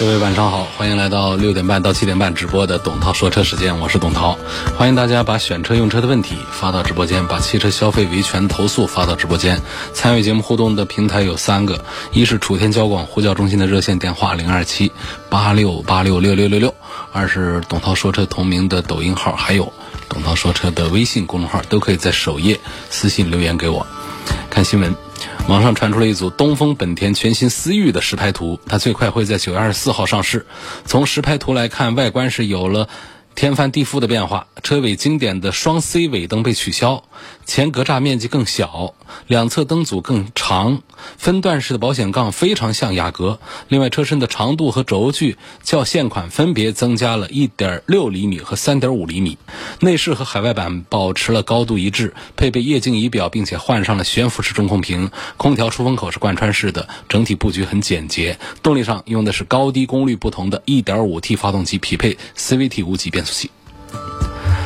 各位晚上好，欢迎来到六点半到七点半直播的董涛说车时间，我是董涛。欢迎大家把选车用车的问题发到直播间，把汽车消费维权投诉发到直播间。参与节目互动的平台有三个：一是楚天交广呼叫中心的热线电话零二七八六八六六六六六；二是董涛说车同名的抖音号，还有董涛说车的微信公众号，都可以在首页私信留言给我。看新闻。网上传出了一组东风本田全新思域的实拍图，它最快会在九月二十四号上市。从实拍图来看，外观是有了天翻地覆的变化，车尾经典的双 C 尾灯被取消。前格栅面积更小，两侧灯组更长，分段式的保险杠非常像雅阁。另外，车身的长度和轴距较现款分别增加了一点六厘米和三点五厘米。内饰和海外版保持了高度一致，配备液晶仪表，并且换上了悬浮式中控屏。空调出风口是贯穿式的，整体布局很简洁。动力上用的是高低功率不同的 1.5T 发动机，匹配 CVT 无级变变速器。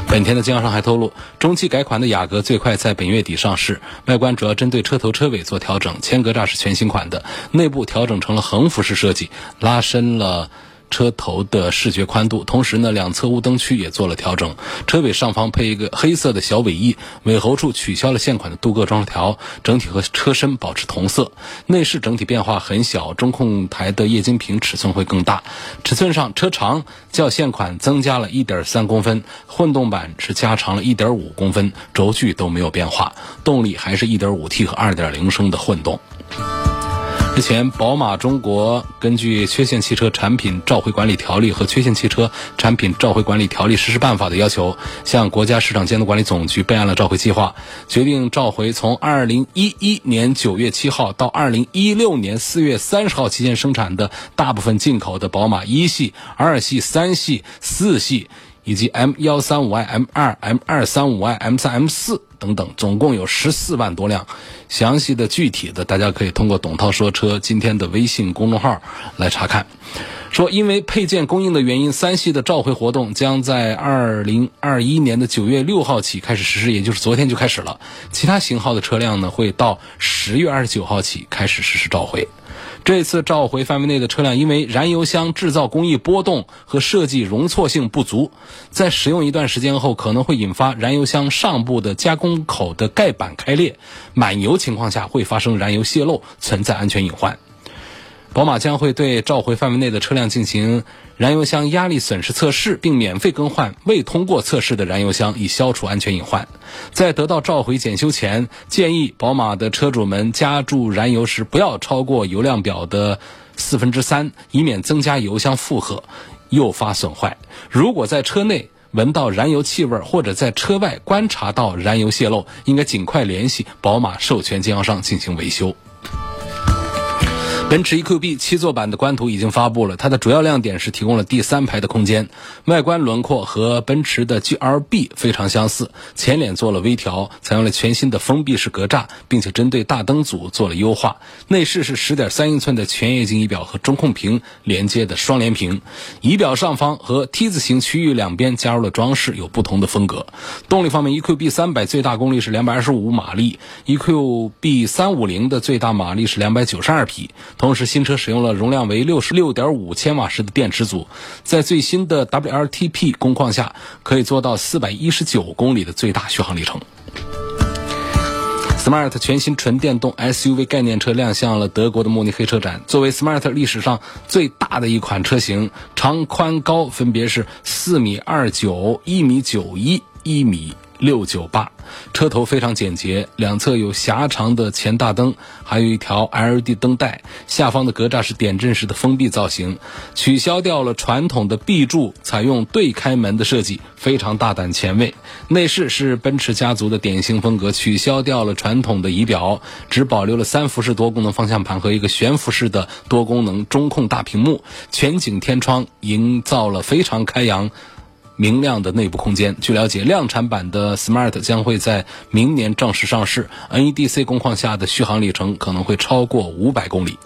本田的经销商还透露，中期改款的雅阁最快在本月底上市。外观主要针对车头车尾做调整，前格栅是全新款的，内部调整成了横幅式设计，拉伸了。车头的视觉宽度，同时呢，两侧雾灯区也做了调整。车尾上方配一个黑色的小尾翼，尾喉处取消了现款的镀铬装饰条，整体和车身保持同色。内饰整体变化很小，中控台的液晶屏尺寸会更大。尺寸上，车长较现款增加了一点三公分，混动版是加长了一点五公分，轴距都没有变化，动力还是一点五 T 和二点零升的混动。之前，宝马中国根据《缺陷汽车产品召回管理条例》和《缺陷汽车产品召回管理条例实施办法》的要求，向国家市场监督管理总局备案了召回计划，决定召回从二零一一年九月七号到二零一六年四月三十号期间生产的大部分进口的宝马一系、二系、三系、四系。以及 M 幺三五 i、M 二、M 二三五 i、M 三、M 四等等，总共有十四万多辆。详细的、具体的，大家可以通过董涛说车今天的微信公众号来查看。说因为配件供应的原因，三系的召回活动将在二零二一年的九月六号起开始实施，也就是昨天就开始了。其他型号的车辆呢，会到十月二十九号起开始实施召回。这次召回范围内的车辆，因为燃油箱制造工艺波动和设计容错性不足，在使用一段时间后，可能会引发燃油箱上部的加工口的盖板开裂，满油情况下会发生燃油泄漏，存在安全隐患。宝马将会对召回范围内的车辆进行燃油箱压力损失测试，并免费更换未通过测试的燃油箱，以消除安全隐患。在得到召回检修前，建议宝马的车主们加注燃油时不要超过油量表的四分之三，以免增加油箱负荷，诱发损坏。如果在车内闻到燃油气味，或者在车外观察到燃油泄漏，应该尽快联系宝马授权经销商进行维修。奔驰 EQB 七座版的官图已经发布了，它的主要亮点是提供了第三排的空间，外观轮廓和奔驰的 GLB 非常相似，前脸做了微调，采用了全新的封闭式格栅，并且针对大灯组做了优化。内饰是十点三英寸的全液晶仪表和中控屏连接的双联屏，仪表上方和 T 字形区域两边加入了装饰，有不同的风格。动力方面，EQB 三百最大功率是两百二十五马力，EQB 三五零的最大马力是两百九十二匹。同时，新车使用了容量为六十六点五千瓦时的电池组，在最新的 WLTP 工况下，可以做到四百一十九公里的最大续航里程。Smart 全新纯电动 SUV 概念车亮相了德国的慕尼黑车展。作为 Smart 历史上最大的一款车型，长宽高分别是四米二九、一米九一、一米。六九八，车头非常简洁，两侧有狭长的前大灯，还有一条 LED 灯带。下方的格栅是点阵式的封闭造型，取消掉了传统的 B 柱，采用对开门的设计，非常大胆前卫。内饰是奔驰家族的典型风格，取消掉了传统的仪表，只保留了三辐式多功能方向盘和一个悬浮式的多功能中控大屏幕。全景天窗营造了非常开扬。明亮的内部空间。据了解，量产版的 Smart 将会在明年正式上市，NEDC 工况下的续航里程可能会超过五百公里。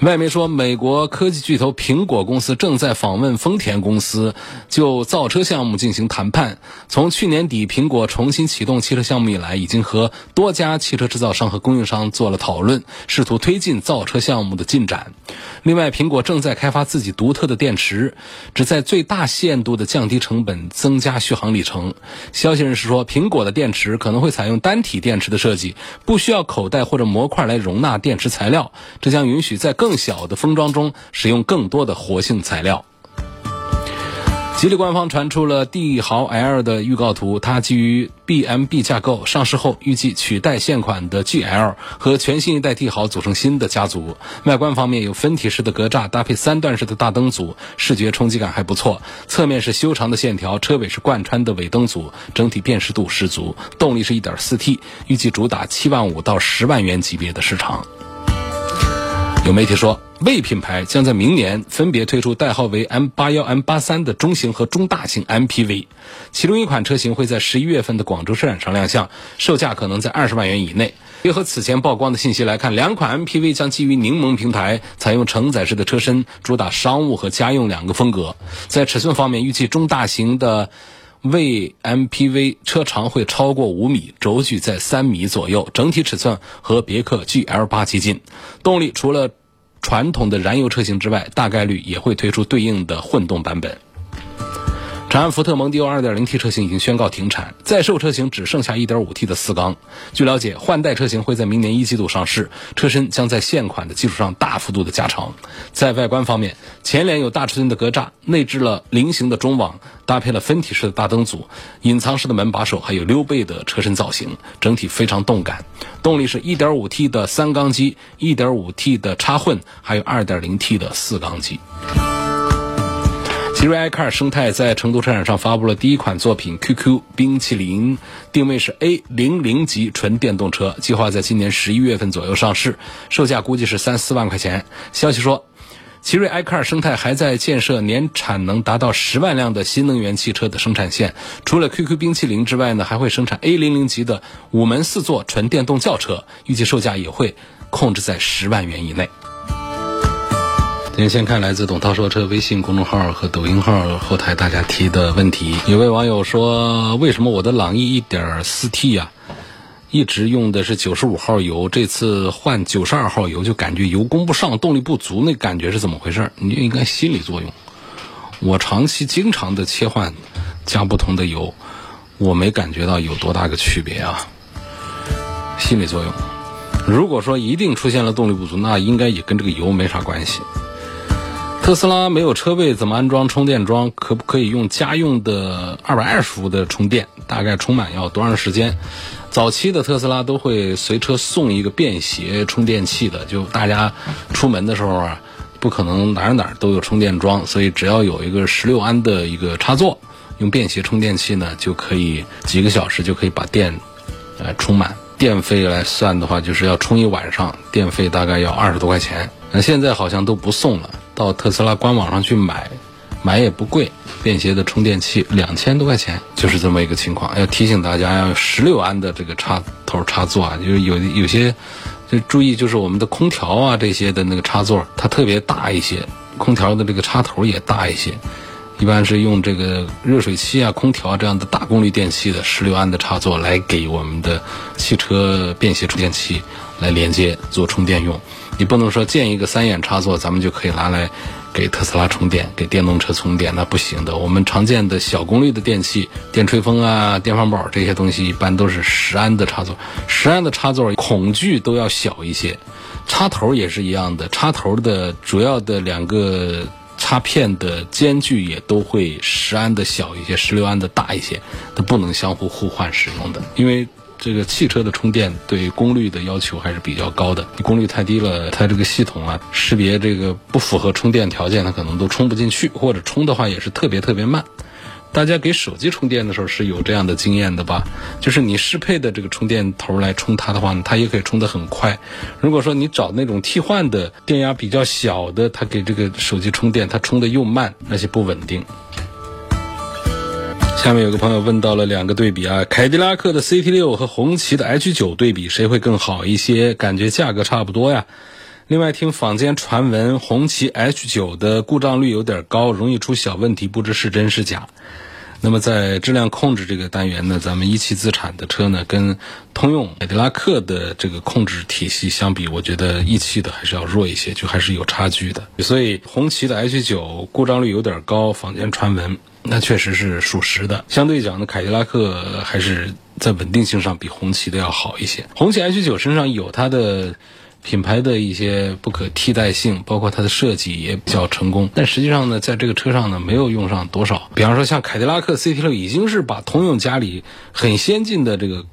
外媒说，美国科技巨头苹果公司正在访问丰田公司，就造车项目进行谈判。从去年底苹果重新启动汽车项目以来，已经和多家汽车制造商和供应商做了讨论，试图推进造车项目的进展。另外，苹果正在开发自己独特的电池，旨在最大限度的降低成本、增加续航里程。消息人士说，苹果的电池可能会采用单体电池的设计，不需要口袋或者模块来容纳电池材料，这将允许在更更小的封装中使用更多的活性材料。吉利官方传出了帝豪 L 的预告图，它基于 BMB 架构，上市后预计取代现款的 GL 和全新一代帝豪组成新的家族。外观方面有分体式的格栅，搭配三段式的大灯组，视觉冲击感还不错。侧面是修长的线条，车尾是贯穿的尾灯组，整体辨识度十足。动力是一点四 T，预计主打七万五到十万元级别的市场。有媒体说，魏品牌将在明年分别推出代号为 M 八幺、M 八三的中型和中大型 MPV，其中一款车型会在十一月份的广州车展上亮相，售价可能在二十万元以内。结合此前曝光的信息来看，两款 MPV 将基于柠檬平台，采用承载式的车身，主打商务和家用两个风格。在尺寸方面，预计中大型的为 MPV 车长会超过五米，轴距在三米左右，整体尺寸和别克 GL 八接近。动力除了传统的燃油车型之外，大概率也会推出对应的混动版本。长安福特蒙迪欧 2.0T 车型已经宣告停产，在售车型只剩下 1.5T 的四缸。据了解，换代车型会在明年一季度上市，车身将在现款的基础上大幅度的加长。在外观方面，前脸有大尺寸的格栅，内置了菱形的中网，搭配了分体式的大灯组、隐藏式的门把手，还有溜背的车身造型，整体非常动感。动力是 1.5T 的三缸机、1.5T 的插混，还有 2.0T 的四缸机。奇瑞埃克尔生态在成都车展上发布了第一款作品 QQ 冰淇淋，定位是 A 零零级纯电动车，计划在今年十一月份左右上市，售价估计是三四万块钱。消息说，奇瑞埃克尔生态还在建设年产能达到十万辆的新能源汽车的生产线，除了 QQ 冰淇淋之外呢，还会生产 A 零零级的五门四座纯电动轿车，预计售价也会控制在十万元以内。您先看来自董涛说车微信公众号和抖音号后台大家提的问题。有位网友说：“为什么我的朗逸 1.4T 呀，一直用的是95号油，这次换92号油就感觉油供不上，动力不足，那感觉是怎么回事？你就应该心理作用。我长期经常的切换加不同的油，我没感觉到有多大个区别啊。心理作用。如果说一定出现了动力不足，那应该也跟这个油没啥关系。”特斯拉没有车位，怎么安装充电桩？可不可以用家用的二百二十伏的充电？大概充满要多长时间？早期的特斯拉都会随车送一个便携充电器的，就大家出门的时候啊，不可能哪儿哪儿都有充电桩，所以只要有一个十六安的一个插座，用便携充电器呢，就可以几个小时就可以把电呃充满。电费来算的话，就是要充一晚上，电费大概要二十多块钱。那现在好像都不送了。到特斯拉官网上去买，买也不贵，便携的充电器两千多块钱，就是这么一个情况。要提醒大家，要十六安的这个插头插座啊，就是有有些就注意，就是我们的空调啊这些的那个插座，它特别大一些，空调的这个插头也大一些，一般是用这个热水器啊、空调啊这样的大功率电器的十六安的插座来给我们的汽车便携充电器来连接做充电用。你不能说建一个三眼插座，咱们就可以拿来给特斯拉充电、给电动车充电，那不行的。我们常见的小功率的电器，电吹风啊、电饭煲这些东西，一般都是十安的插座。十安的插座孔距都要小一些，插头也是一样的，插头的主要的两个插片的间距也都会十安的小一些，十六安的大一些，它不能相互互换使用的，因为。这个汽车的充电对功率的要求还是比较高的，你功率太低了，它这个系统啊识别这个不符合充电条件，它可能都充不进去，或者充的话也是特别特别慢。大家给手机充电的时候是有这样的经验的吧？就是你适配的这个充电头来充它的话，它也可以充得很快。如果说你找那种替换的电压比较小的，它给这个手机充电，它充的又慢，而且不稳定。下面有个朋友问到了两个对比啊，凯迪拉克的 CT 六和红旗的 H 九对比，谁会更好一些？感觉价格差不多呀。另外，听坊间传闻，红旗 H 九的故障率有点高，容易出小问题，不知是真是假。那么在质量控制这个单元呢，咱们一汽资产的车呢，跟通用、凯迪拉克的这个控制体系相比，我觉得一汽的还是要弱一些，就还是有差距的。所以红旗的 H 九故障率有点高，坊间传闻那确实是属实的。相对讲呢，凯迪拉克还是在稳定性上比红旗的要好一些。红旗 H 九身上有它的。品牌的一些不可替代性，包括它的设计也比较成功，但实际上呢，在这个车上呢，没有用上多少。比方说，像凯迪拉克 CT6 已经是把通用家里很先进的这个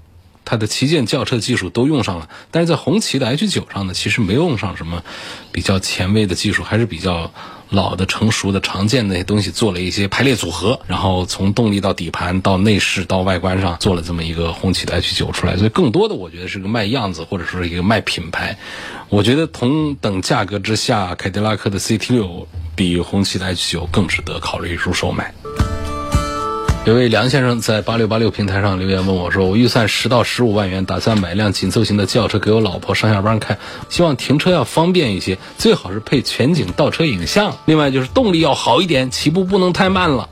它的旗舰轿车技术都用上了，但是在红旗的 H 九上呢，其实没用上什么比较前卫的技术，还是比较。老的、成熟的、常见的那些东西做了一些排列组合，然后从动力到底盘到内饰到外观上做了这么一个红旗的 H 九出来，所以更多的我觉得是个卖样子或者说是一个卖品牌。我觉得同等价格之下，凯迪拉克的 CT 六比红旗的 H 九更值得考虑入手买。有位梁先生在八六八六平台上留言问我说：“我预算十到十五万元，打算买辆紧凑型的轿车给我老婆上下班开，希望停车要方便一些，最好是配全景倒车影像，另外就是动力要好一点，起步不能太慢了。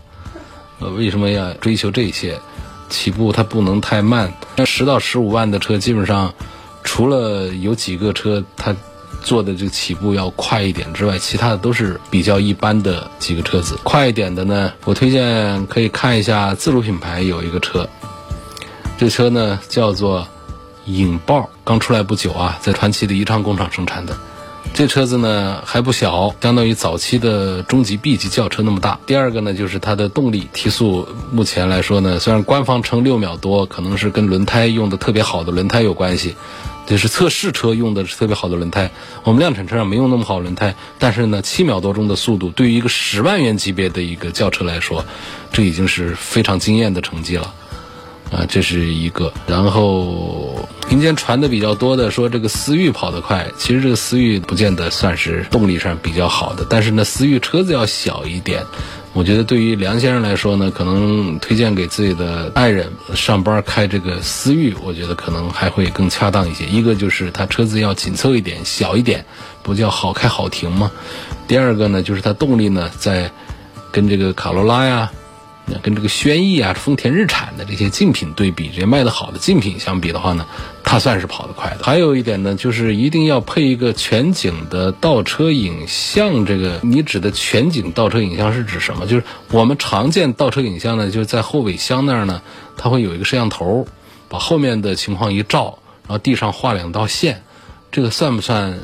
呃，为什么要追求这些？起步它不能太慢。那十到十五万的车，基本上除了有几个车它。”做的这个起步要快一点之外，其他的都是比较一般的几个车子。快一点的呢，我推荐可以看一下自主品牌有一个车，这车呢叫做影豹，刚出来不久啊，在传祺的宜昌工厂生产的。这车子呢还不小，相当于早期的中级 B 级轿车那么大。第二个呢就是它的动力提速，目前来说呢，虽然官方称六秒多，可能是跟轮胎用的特别好的轮胎有关系。这是测试车用的是特别好的轮胎，我们量产车上没用那么好轮胎，但是呢，七秒多钟的速度，对于一个十万元级别的一个轿车来说，这已经是非常惊艳的成绩了，啊，这是一个。然后民间传的比较多的说这个思域跑得快，其实这个思域不见得算是动力上比较好的，但是呢，思域车子要小一点。我觉得对于梁先生来说呢，可能推荐给自己的爱人上班开这个思域，我觉得可能还会更恰当一些。一个就是它车子要紧凑一点、小一点，不叫好开好停吗？第二个呢，就是它动力呢，在跟这个卡罗拉呀。跟这个轩逸啊、丰田日产的这些竞品对比，这些卖的好的竞品相比的话呢，它算是跑得快的。还有一点呢，就是一定要配一个全景的倒车影像。这个你指的全景倒车影像是指什么？就是我们常见倒车影像呢，就是在后尾箱那儿呢，它会有一个摄像头，把后面的情况一照，然后地上画两道线，这个算不算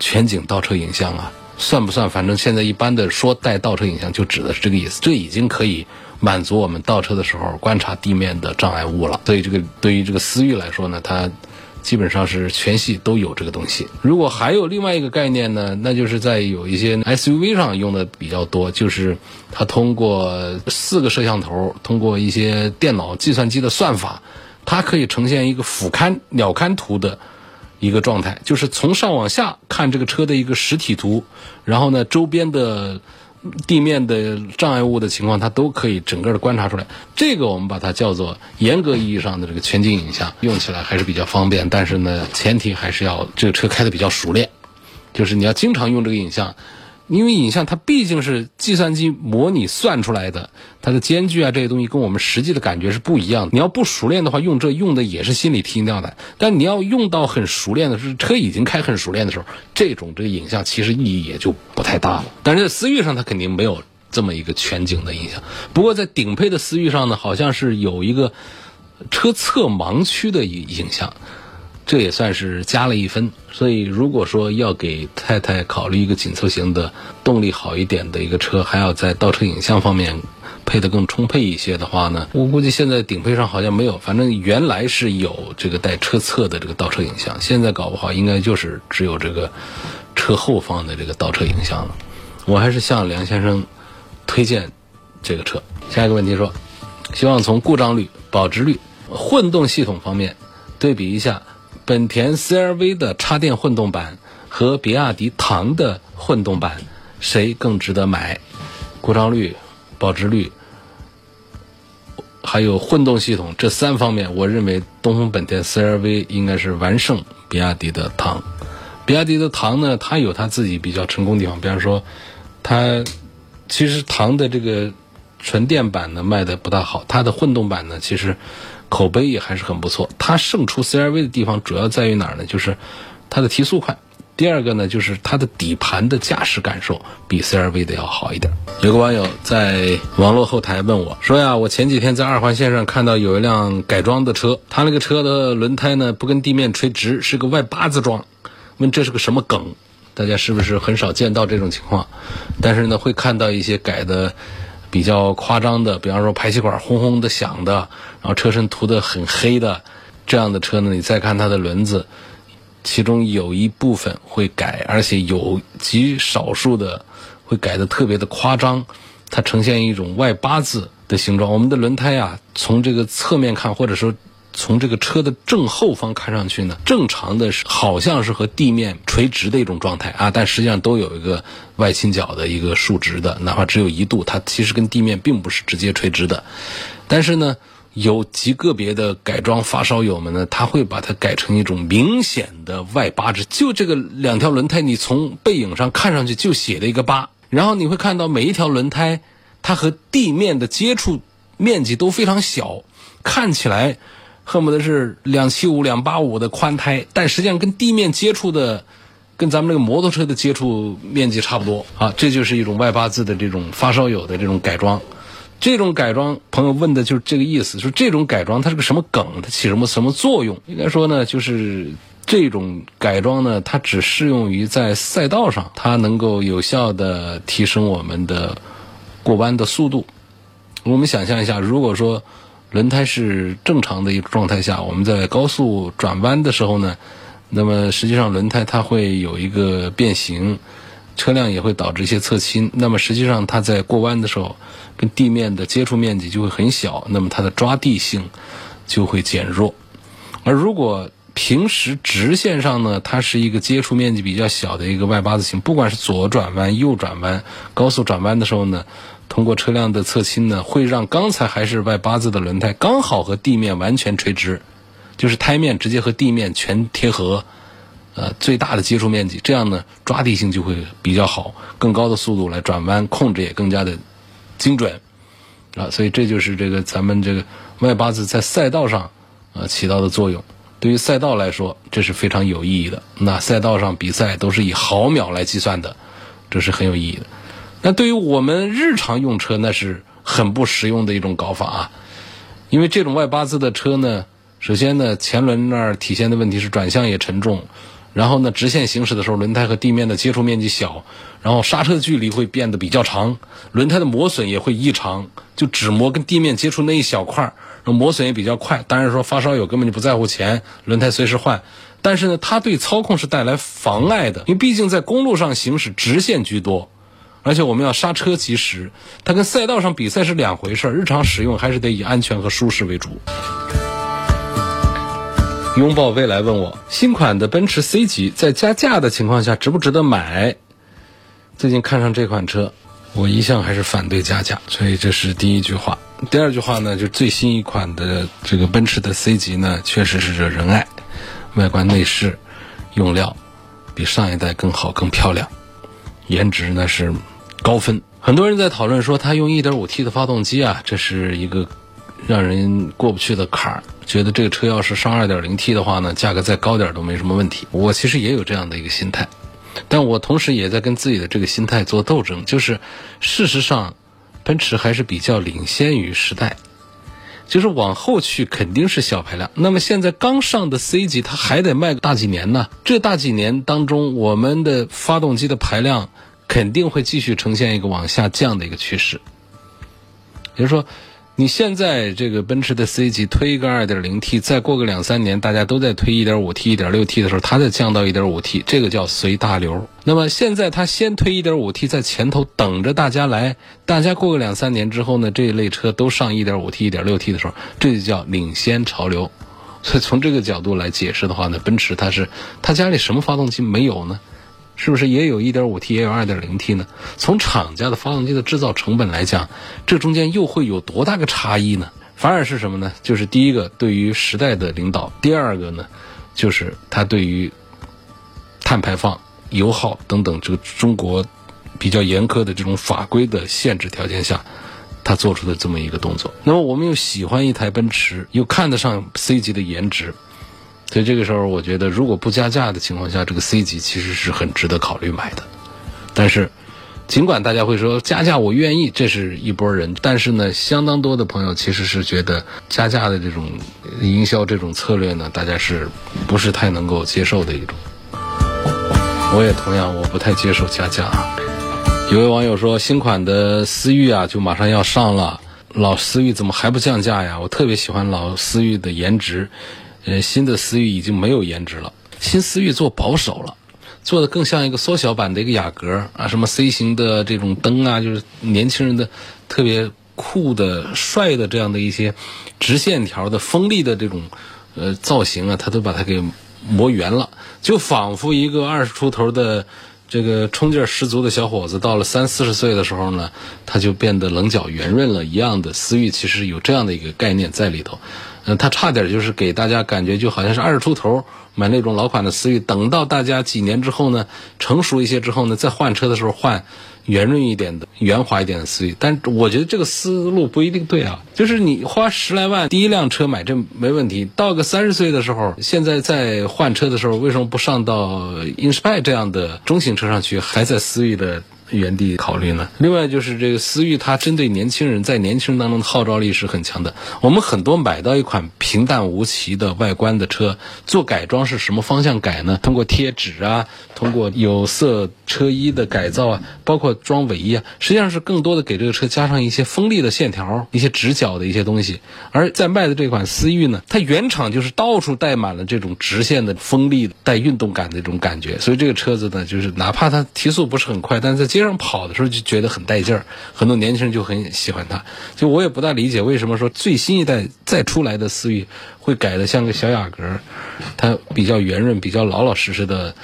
全景倒车影像啊？算不算？反正现在一般的说带倒车影像，就指的是这个意思。这已经可以满足我们倒车的时候观察地面的障碍物了。所以这个对于这个思域来说呢，它基本上是全系都有这个东西。如果还有另外一个概念呢，那就是在有一些 SUV 上用的比较多，就是它通过四个摄像头，通过一些电脑计算机的算法，它可以呈现一个俯瞰鸟瞰图的。一个状态就是从上往下看这个车的一个实体图，然后呢，周边的地面的障碍物的情况，它都可以整个的观察出来。这个我们把它叫做严格意义上的这个全景影像，用起来还是比较方便。但是呢，前提还是要这个车开的比较熟练，就是你要经常用这个影像。因为影像它毕竟是计算机模拟算出来的，它的间距啊这些东西跟我们实际的感觉是不一样的。你要不熟练的话，用这用的也是心里提尿的。但你要用到很熟练的是车已经开很熟练的时候，这种这个影像其实意义也就不太大了。但是在思域上，它肯定没有这么一个全景的影像。不过在顶配的思域上呢，好像是有一个车侧盲区的影影像。这也算是加了一分，所以如果说要给太太考虑一个紧凑型的、动力好一点的一个车，还要在倒车影像方面配得更充沛一些的话呢，我估计现在顶配上好像没有，反正原来是有这个带车侧的这个倒车影像，现在搞不好应该就是只有这个车后方的这个倒车影像了。我还是向梁先生推荐这个车。下一个问题说，希望从故障率、保值率、混动系统方面对比一下。本田 CR-V 的插电混动版和比亚迪唐的混动版，谁更值得买？故障率、保值率、还有混动系统这三方面，我认为东风本田 CR-V 应该是完胜比亚迪的唐。比亚迪的唐呢，它有它自己比较成功的地方，比方说，它其实唐的这个纯电版呢卖的不大好，它的混动版呢其实口碑也还是很不错。它胜出 CR-V 的地方主要在于哪儿呢？就是它的提速快。第二个呢，就是它的底盘的驾驶感受比 CR-V 的要好一点。有个网友在网络后台问我说呀：“我前几天在二环线上看到有一辆改装的车，它那个车的轮胎呢不跟地面垂直，是个外八字装。问这是个什么梗？大家是不是很少见到这种情况？但是呢，会看到一些改的比较夸张的，比方说排气管轰轰的响的，然后车身涂的很黑的这样的车呢。你再看它的轮子。”其中有一部分会改，而且有极少数的会改的特别的夸张，它呈现一种外八字的形状。我们的轮胎啊，从这个侧面看，或者说从这个车的正后方看上去呢，正常的是好像是和地面垂直的一种状态啊，但实际上都有一个外倾角的一个竖直的，哪怕只有一度，它其实跟地面并不是直接垂直的，但是呢。有极个别的改装发烧友们呢，他会把它改成一种明显的外八字，就这个两条轮胎，你从背影上看上去就写了一个八，然后你会看到每一条轮胎，它和地面的接触面积都非常小，看起来恨不得是两七五、两八五的宽胎，但实际上跟地面接触的，跟咱们这个摩托车的接触面积差不多啊，这就是一种外八字的这种发烧友的这种改装。这种改装，朋友问的就是这个意思，说这种改装它是个什么梗，它起什么什么作用？应该说呢，就是这种改装呢，它只适用于在赛道上，它能够有效的提升我们的过弯的速度。我们想象一下，如果说轮胎是正常的一个状态下，我们在高速转弯的时候呢，那么实际上轮胎它会有一个变形。车辆也会导致一些侧倾，那么实际上它在过弯的时候，跟地面的接触面积就会很小，那么它的抓地性就会减弱。而如果平时直线上呢，它是一个接触面积比较小的一个外八字形，不管是左转弯、右转弯、高速转弯的时候呢，通过车辆的侧倾呢，会让刚才还是外八字的轮胎刚好和地面完全垂直，就是胎面直接和地面全贴合。呃，最大的接触面积，这样呢，抓地性就会比较好，更高的速度来转弯，控制也更加的精准啊。所以这就是这个咱们这个外八字在赛道上啊起到的作用。对于赛道来说，这是非常有意义的。那赛道上比赛都是以毫秒来计算的，这是很有意义的。那对于我们日常用车，那是很不实用的一种搞法啊。因为这种外八字的车呢，首先呢，前轮那儿体现的问题是转向也沉重。然后呢，直线行驶的时候，轮胎和地面的接触面积小，然后刹车距离会变得比较长，轮胎的磨损也会异常，就只磨跟地面接触那一小块儿，磨损也比较快。当然说发烧友根本就不在乎钱，轮胎随时换，但是呢，它对操控是带来妨碍的，因为毕竟在公路上行驶直线居多，而且我们要刹车及时，它跟赛道上比赛是两回事儿，日常使用还是得以安全和舒适为主。拥抱未来问我，新款的奔驰 C 级在加价的情况下值不值得买？最近看上这款车，我一向还是反对加价，所以这是第一句话。第二句话呢，就最新一款的这个奔驰的 C 级呢，确实是惹人爱，外观内饰、用料比上一代更好更漂亮，颜值呢是高分。很多人在讨论说，它用 1.5T 的发动机啊，这是一个。让人过不去的坎儿，觉得这个车要是上 2.0T 的话呢，价格再高点都没什么问题。我其实也有这样的一个心态，但我同时也在跟自己的这个心态做斗争。就是事实上，奔驰还是比较领先于时代，就是往后去肯定是小排量。那么现在刚上的 C 级，它还得卖个大几年呢？这大几年当中，我们的发动机的排量肯定会继续呈现一个往下降的一个趋势，也就是说。你现在这个奔驰的 C 级推一个 2.0T，再过个两三年，大家都在推 1.5T、1.6T 的时候，它再降到 1.5T，这个叫随大流。那么现在它先推 1.5T，在前头等着大家来，大家过个两三年之后呢，这一类车都上 1.5T、1.6T 的时候，这就叫领先潮流。所以从这个角度来解释的话呢，奔驰它是它家里什么发动机没有呢？是不是也有 1.5T 也有 2.0T 呢？从厂家的发动机的制造成本来讲，这中间又会有多大个差异呢？反而是什么呢？就是第一个对于时代的领导，第二个呢，就是它对于碳排放、油耗等等这个中国比较严苛的这种法规的限制条件下，他做出的这么一个动作。那么我们又喜欢一台奔驰，又看得上 C 级的颜值，所以这个时候我觉得，如果不加价的情况下，这个 C 级其实是很值得考虑买的。但是，尽管大家会说加价我愿意，这是一波人，但是呢，相当多的朋友其实是觉得加价的这种营销这种策略呢，大家是不是太能够接受的一种？我也同样，我不太接受加价。有位网友说，新款的思域啊，就马上要上了，老思域怎么还不降价呀？我特别喜欢老思域的颜值，呃，新的思域已经没有颜值了，新思域做保守了。做的更像一个缩小版的一个雅阁啊，什么 C 型的这种灯啊，就是年轻人的特别酷的、帅的这样的一些直线条的锋利的这种呃造型啊，他都把它给磨圆了，就仿佛一个二十出头的这个冲劲十足的小伙子，到了三四十岁的时候呢，他就变得棱角圆润了一样的。思域其实有这样的一个概念在里头，嗯，他差点就是给大家感觉就好像是二十出头。买那种老款的思域，等到大家几年之后呢，成熟一些之后呢，再换车的时候换圆润一点的、圆滑一点的思域。但我觉得这个思路不一定对啊。就是你花十来万第一辆车买这没问题，到个三十岁的时候，现在再换车的时候，为什么不上到 Inspire 这样的中型车上去，还在思域的？原地考虑呢。另外就是这个思域，它针对年轻人，在年轻人当中的号召力是很强的。我们很多买到一款平淡无奇的外观的车，做改装是什么方向改呢？通过贴纸啊，通过有色车衣的改造啊，包括装尾翼啊，实际上是更多的给这个车加上一些锋利的线条、一些直角的一些东西。而在卖的这款思域呢，它原厂就是到处带满了这种直线的锋利、带运动感的这种感觉。所以这个车子呢，就是哪怕它提速不是很快，但是在街上跑的时候就觉得很带劲儿，很多年轻人就很喜欢它。就我也不大理解为什么说最新一代再出来的思域会改的像个小雅阁，它比较圆润、比较老老实实的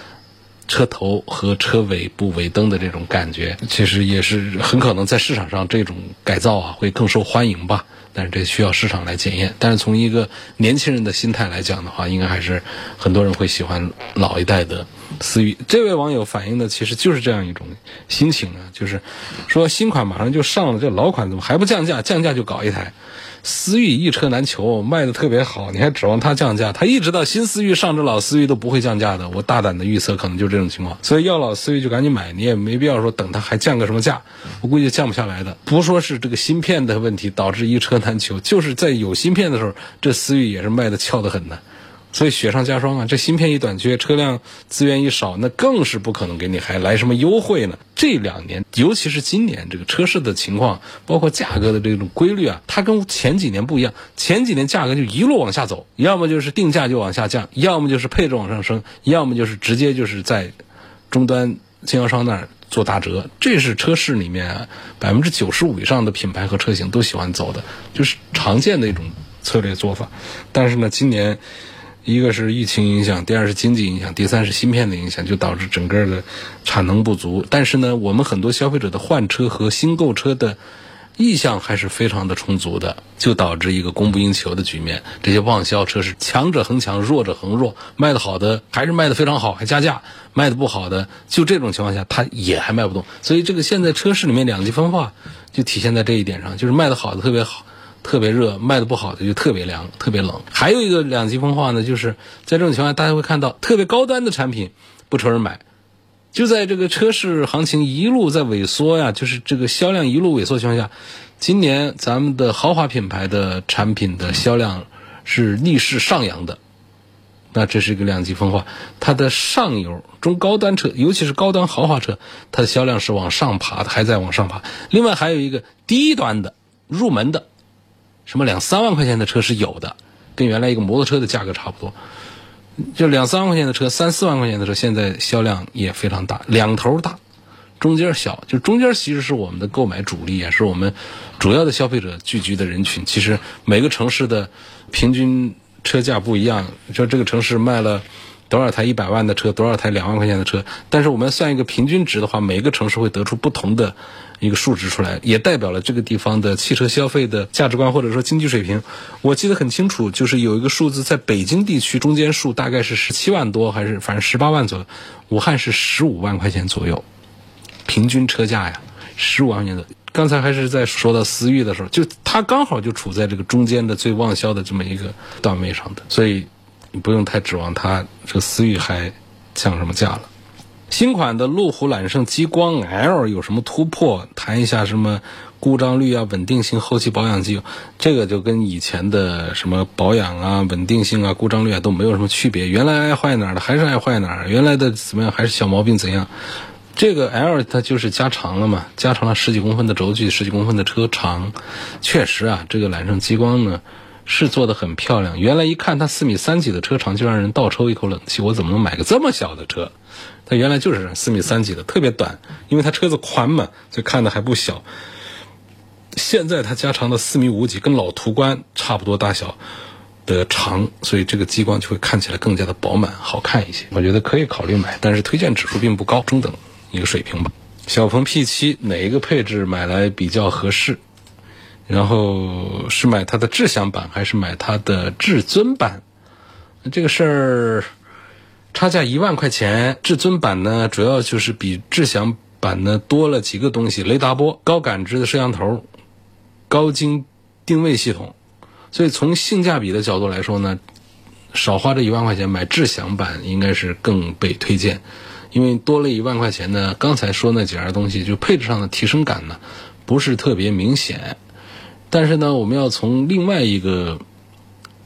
车头和车尾部尾灯的这种感觉，其实也是很可能在市场上这种改造啊会更受欢迎吧。但是这需要市场来检验。但是从一个年轻人的心态来讲的话，应该还是很多人会喜欢老一代的。思域，这位网友反映的其实就是这样一种心情啊，就是说新款马上就上了，这老款怎么还不降价？降价就搞一台。思域一车难求，卖的特别好，你还指望它降价？它一直到新思域上，这老思域都不会降价的。我大胆的预测，可能就是这种情况。所以要老思域就赶紧买，你也没必要说等它还降个什么价，我估计降不下来的。不说是这个芯片的问题导致一车难求，就是在有芯片的时候，这思域也是卖的俏得很的。所以雪上加霜啊，这芯片一短缺，车辆资源一少，那更是不可能给你还来什么优惠呢？这两年，尤其是今年，这个车市的情况，包括价格的这种规律啊，它跟前几年不一样。前几年价格就一路往下走，要么就是定价就往下降，要么就是配置往上升，要么就是直接就是在终端经销商那儿做打折。这是车市里面百分之九十五以上的品牌和车型都喜欢走的，就是常见的一种策略做法。但是呢，今年。一个是疫情影响，第二是经济影响，第三是芯片的影响，就导致整个的产能不足。但是呢，我们很多消费者的换车和新购车的意向还是非常的充足的，就导致一个供不应求的局面。这些旺销车是强者恒强，弱者恒弱，卖的好的还是卖的非常好，还加价；卖的不好的，就这种情况下，它也还卖不动。所以这个现在车市里面两极分化，就体现在这一点上，就是卖的好的特别好。特别热，卖的不好的就特别凉、特别冷。还有一个两极分化呢，就是在这种情况下，大家会看到特别高端的产品不愁人买。就在这个车市行情一路在萎缩呀，就是这个销量一路萎缩情况下，今年咱们的豪华品牌的产品的销量是逆势上扬的。那这是一个两极分化，它的上游中高端车，尤其是高端豪华车，它的销量是往上爬的，还在往上爬。另外还有一个低端的入门的。什么两三万块钱的车是有的，跟原来一个摩托车的价格差不多。就两三万块钱的车，三四万块钱的车，现在销量也非常大，两头大，中间小。就中间其实是我们的购买主力，也是我们主要的消费者聚集的人群。其实每个城市的平均车价不一样，就这个城市卖了多少台一百万的车，多少台两万块钱的车。但是我们算一个平均值的话，每个城市会得出不同的一个数值出来，也代表了这个地方的汽车消费的价值观或者说经济水平。我记得很清楚，就是有一个数字，在北京地区中间数大概是十七万多，还是反正十八万左右。武汉是十五万块钱左右，平均车价呀，十五万块钱的。刚才还是在说到思域的时候，就它刚好就处在这个中间的最旺销的这么一个段位上的，所以不用太指望它这思域还降什么价了。新款的路虎揽胜极光 L 有什么突破？谈一下什么故障率啊、稳定性、后期保养机油，这个就跟以前的什么保养啊、稳定性啊、故障率啊都没有什么区别。原来爱坏哪儿的还是爱坏哪儿，原来的怎么样还是小毛病怎样。这个 L 它就是加长了嘛，加长了十几公分的轴距，十几公分的车长。确实啊，这个揽胜极光呢是做的很漂亮。原来一看它四米三几的车长，就让人倒抽一口冷气。我怎么能买个这么小的车？它原来就是四米三几的，特别短，因为它车子宽嘛，所以看的还不小。现在它加长到四米五几，跟老途观差不多大小的长，所以这个激光就会看起来更加的饱满、好看一些。我觉得可以考虑买，但是推荐指数并不高，中等。一个水平吧。小鹏 P7 哪一个配置买来比较合适？然后是买它的智享版还是买它的至尊版？这个事儿差价一万块钱。至尊版呢，主要就是比智享版呢多了几个东西：雷达波、高感知的摄像头、高精定位系统。所以从性价比的角度来说呢，少花这一万块钱买智享版应该是更被推荐。因为多了一万块钱呢，刚才说那几样东西，就配置上的提升感呢，不是特别明显。但是呢，我们要从另外一个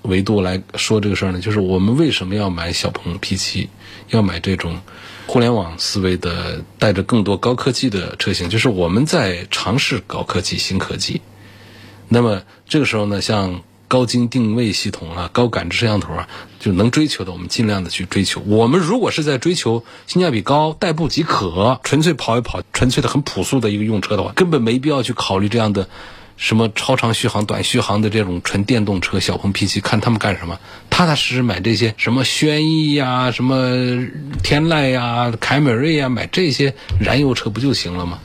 维度来说这个事儿呢，就是我们为什么要买小鹏 P7，要买这种互联网思维的、带着更多高科技的车型，就是我们在尝试高科技、新科技。那么这个时候呢，像。高精定位系统啊，高感知摄像头啊，就能追求的，我们尽量的去追求。我们如果是在追求性价比高、代步即可、纯粹跑一跑、纯粹的很朴素的一个用车的话，根本没必要去考虑这样的什么超长续航、短续航的这种纯电动车。小鹏 P7 看他们干什么？踏踏实实买这些什么轩逸呀、什么天籁呀、凯美瑞呀，买这些燃油车不就行了吗？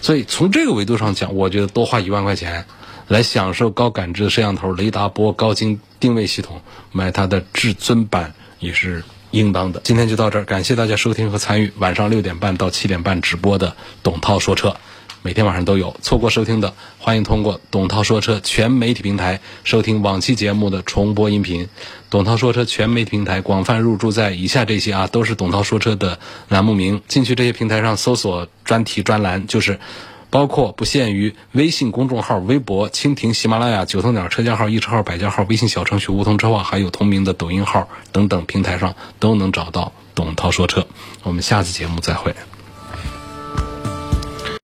所以从这个维度上讲，我觉得多花一万块钱。来享受高感知的摄像头、雷达波、高精定位系统，买它的至尊版也是应当的。今天就到这儿，感谢大家收听和参与晚上六点半到七点半直播的董涛说车，每天晚上都有。错过收听的，欢迎通过董涛说车全媒体平台收听往期节目的重播音频。董涛说车全媒体平台广泛入驻在以下这些啊，都是董涛说车的栏目名。进去这些平台上搜索专题专栏，就是。包括不限于微信公众号、微博、蜻蜓、喜马拉雅、九头鸟车架号、易车号、百家号、微信小程序梧桐车话，还有同名的抖音号等等平台上都能找到董涛说车。我们下次节目再会。